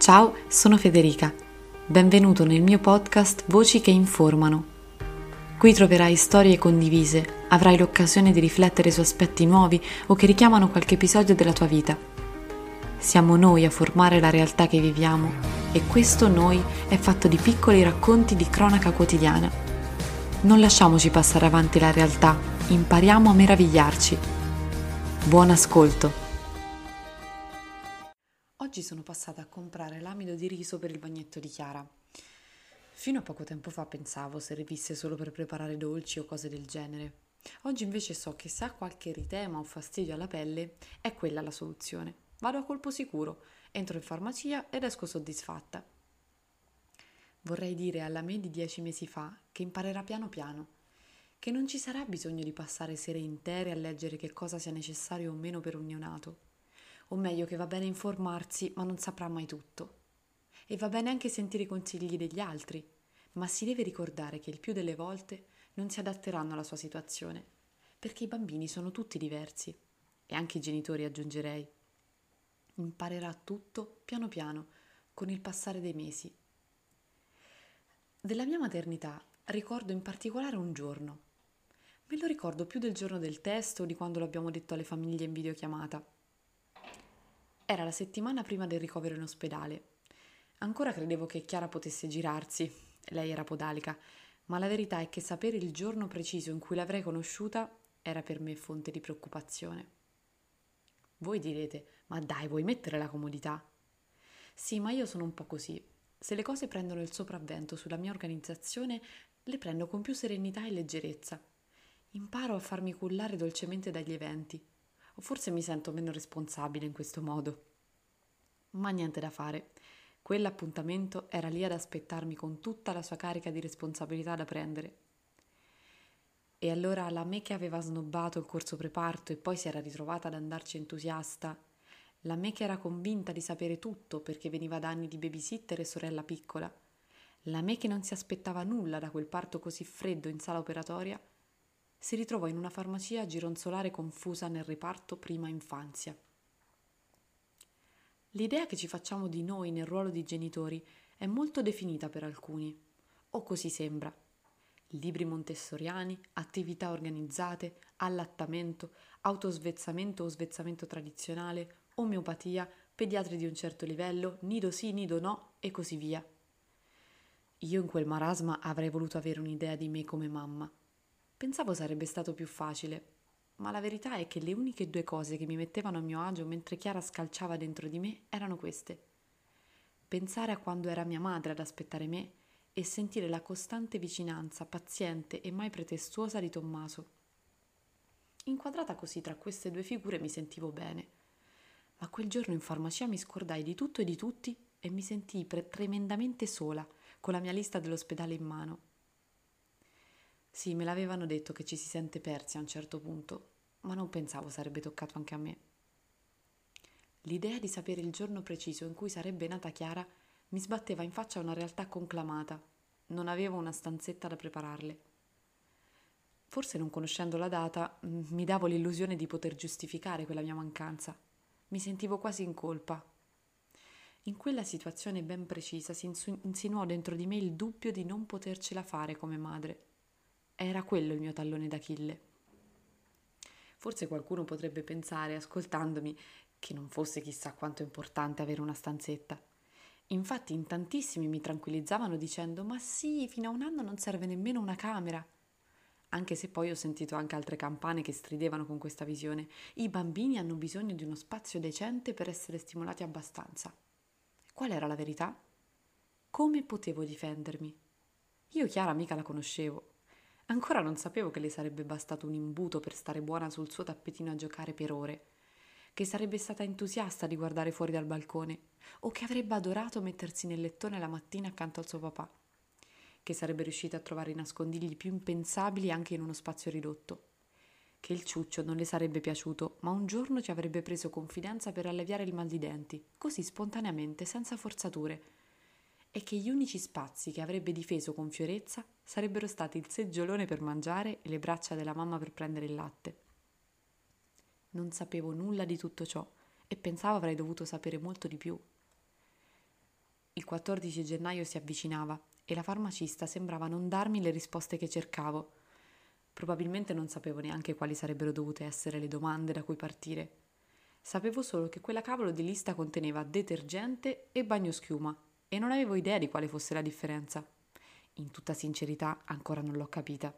Ciao, sono Federica. Benvenuto nel mio podcast Voci che informano. Qui troverai storie condivise, avrai l'occasione di riflettere su aspetti nuovi o che richiamano qualche episodio della tua vita. Siamo noi a formare la realtà che viviamo e questo noi è fatto di piccoli racconti di cronaca quotidiana. Non lasciamoci passare avanti la realtà, impariamo a meravigliarci. Buon ascolto! Oggi sono passata a comprare l'amido di riso per il bagnetto di Chiara. Fino a poco tempo fa pensavo servisse solo per preparare dolci o cose del genere. Oggi invece so che se ha qualche eritema o fastidio alla pelle, è quella la soluzione. Vado a colpo sicuro, entro in farmacia ed esco soddisfatta. Vorrei dire alla me di dieci mesi fa che imparerà piano piano, che non ci sarà bisogno di passare sere intere a leggere che cosa sia necessario o meno per un neonato o meglio che va bene informarsi, ma non saprà mai tutto. E va bene anche sentire i consigli degli altri, ma si deve ricordare che il più delle volte non si adatteranno alla sua situazione, perché i bambini sono tutti diversi, e anche i genitori aggiungerei. Imparerà tutto piano piano, con il passare dei mesi. Della mia maternità ricordo in particolare un giorno. Me lo ricordo più del giorno del test o di quando lo abbiamo detto alle famiglie in videochiamata. Era la settimana prima del ricovero in ospedale. Ancora credevo che Chiara potesse girarsi, lei era podalica, ma la verità è che sapere il giorno preciso in cui l'avrei conosciuta era per me fonte di preoccupazione. Voi direte, ma dai, vuoi mettere la comodità? Sì, ma io sono un po' così. Se le cose prendono il sopravvento sulla mia organizzazione, le prendo con più serenità e leggerezza. Imparo a farmi cullare dolcemente dagli eventi forse mi sento meno responsabile in questo modo. Ma niente da fare. Quell'appuntamento era lì ad aspettarmi con tutta la sua carica di responsabilità da prendere. E allora la me che aveva snobbato il corso preparto e poi si era ritrovata ad andarci entusiasta, la me che era convinta di sapere tutto perché veniva da anni di babysitter e sorella piccola, la me che non si aspettava nulla da quel parto così freddo in sala operatoria, si ritrovò in una farmacia a gironzolare confusa nel reparto prima infanzia. L'idea che ci facciamo di noi nel ruolo di genitori è molto definita per alcuni, o così sembra. Libri montessoriani, attività organizzate, allattamento, autosvezzamento o svezzamento tradizionale, omeopatia, pediatri di un certo livello, nido sì, nido no e così via. Io in quel marasma avrei voluto avere un'idea di me come mamma Pensavo sarebbe stato più facile, ma la verità è che le uniche due cose che mi mettevano a mio agio mentre Chiara scalciava dentro di me erano queste. Pensare a quando era mia madre ad aspettare me e sentire la costante vicinanza, paziente e mai pretestuosa di Tommaso. Inquadrata così tra queste due figure mi sentivo bene, ma quel giorno in farmacia mi scordai di tutto e di tutti e mi sentii pre- tremendamente sola, con la mia lista dell'ospedale in mano. Sì, me l'avevano detto che ci si sente persi a un certo punto, ma non pensavo sarebbe toccato anche a me. L'idea di sapere il giorno preciso in cui sarebbe nata Chiara mi sbatteva in faccia una realtà conclamata. Non avevo una stanzetta da prepararle. Forse non conoscendo la data mi davo l'illusione di poter giustificare quella mia mancanza. Mi sentivo quasi in colpa. In quella situazione ben precisa si insinuò dentro di me il dubbio di non potercela fare come madre era quello il mio tallone d'Achille. Forse qualcuno potrebbe pensare, ascoltandomi, che non fosse chissà quanto importante avere una stanzetta. Infatti in tantissimi mi tranquillizzavano dicendo ma sì, fino a un anno non serve nemmeno una camera. Anche se poi ho sentito anche altre campane che stridevano con questa visione. I bambini hanno bisogno di uno spazio decente per essere stimolati abbastanza. Qual era la verità? Come potevo difendermi? Io Chiara mica la conoscevo, Ancora non sapevo che le sarebbe bastato un imbuto per stare buona sul suo tappetino a giocare per ore, che sarebbe stata entusiasta di guardare fuori dal balcone, o che avrebbe adorato mettersi nel lettone la mattina accanto al suo papà, che sarebbe riuscita a trovare i nascondigli più impensabili anche in uno spazio ridotto, che il ciuccio non le sarebbe piaciuto, ma un giorno ci avrebbe preso confidenza per alleviare il mal di denti, così spontaneamente, senza forzature, e che gli unici spazi che avrebbe difeso con fierezza sarebbero stati il seggiolone per mangiare e le braccia della mamma per prendere il latte. Non sapevo nulla di tutto ciò e pensavo avrei dovuto sapere molto di più. 14 gennaio si avvicinava e la farmacista sembrava non darmi le risposte che cercavo. Probabilmente non sapevo neanche quali sarebbero dovute essere le domande da cui partire. Sapevo solo che quella cavolo di lista conteneva detergente e bagnoschiuma e non avevo idea di quale fosse la differenza. In tutta sincerità ancora non l'ho capita.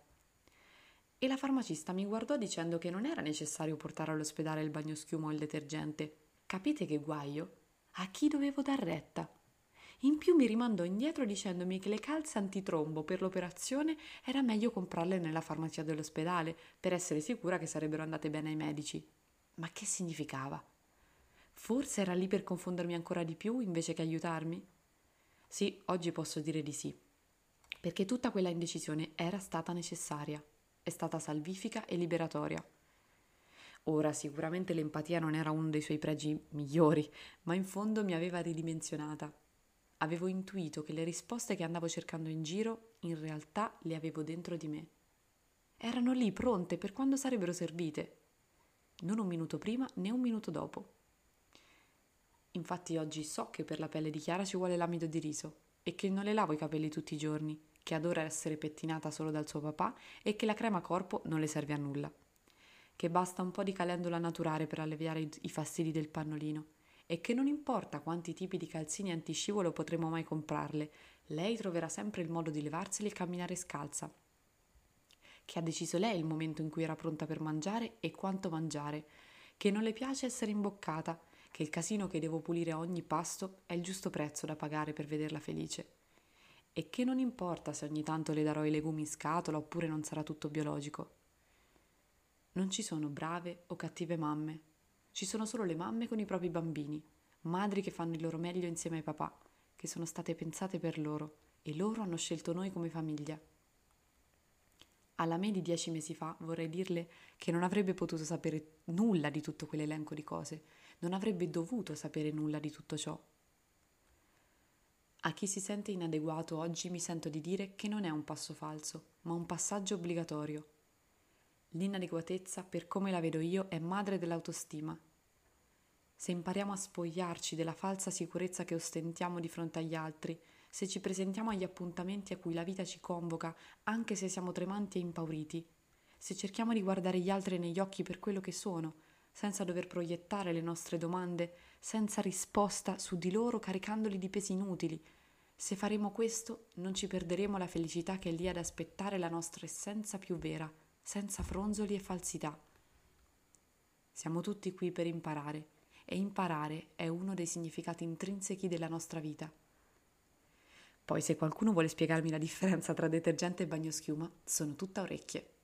E la farmacista mi guardò dicendo che non era necessario portare all'ospedale il bagnoschiuma o il detergente. Capite che guaio? A chi dovevo dar retta? In più mi rimandò indietro dicendomi che le calze antitrombo per l'operazione era meglio comprarle nella farmacia dell'ospedale per essere sicura che sarebbero andate bene ai medici. Ma che significava? Forse era lì per confondermi ancora di più invece che aiutarmi? Sì, oggi posso dire di sì, perché tutta quella indecisione era stata necessaria, è stata salvifica e liberatoria. Ora sicuramente l'empatia non era uno dei suoi pregi migliori, ma in fondo mi aveva ridimensionata. Avevo intuito che le risposte che andavo cercando in giro in realtà le avevo dentro di me. Erano lì pronte per quando sarebbero servite non un minuto prima né un minuto dopo. Infatti oggi so che per la pelle di Chiara ci vuole l'amido di riso e che non le lavo i capelli tutti i giorni, che adora essere pettinata solo dal suo papà e che la crema corpo non le serve a nulla. Che basta un po' di calendula naturale per alleviare i fastidi del pannolino. E che non importa quanti tipi di calzini antiscivolo potremo mai comprarle, lei troverà sempre il modo di levarseli e camminare scalza. Che ha deciso lei il momento in cui era pronta per mangiare e quanto mangiare, che non le piace essere imboccata, che il casino che devo pulire a ogni pasto è il giusto prezzo da pagare per vederla felice. E che non importa se ogni tanto le darò i legumi in scatola oppure non sarà tutto biologico. Non ci sono brave o cattive mamme, ci sono solo le mamme con i propri bambini, madri che fanno il loro meglio insieme ai papà, che sono state pensate per loro e loro hanno scelto noi come famiglia alla me di dieci mesi fa vorrei dirle che non avrebbe potuto sapere nulla di tutto quell'elenco di cose, non avrebbe dovuto sapere nulla di tutto ciò. A chi si sente inadeguato oggi mi sento di dire che non è un passo falso, ma un passaggio obbligatorio. L'inadeguatezza, per come la vedo io, è madre dell'autostima. Se impariamo a spogliarci della falsa sicurezza che ostentiamo di fronte agli altri, se ci presentiamo agli appuntamenti a cui la vita ci convoca, anche se siamo tremanti e impauriti, se cerchiamo di guardare gli altri negli occhi per quello che sono, senza dover proiettare le nostre domande, senza risposta su di loro caricandoli di pesi inutili, se faremo questo non ci perderemo la felicità che è lì ad aspettare la nostra essenza più vera, senza fronzoli e falsità. Siamo tutti qui per imparare e imparare è uno dei significati intrinseci della nostra vita. Poi se qualcuno vuole spiegarmi la differenza tra detergente e bagnoschiuma, sono tutta orecchie.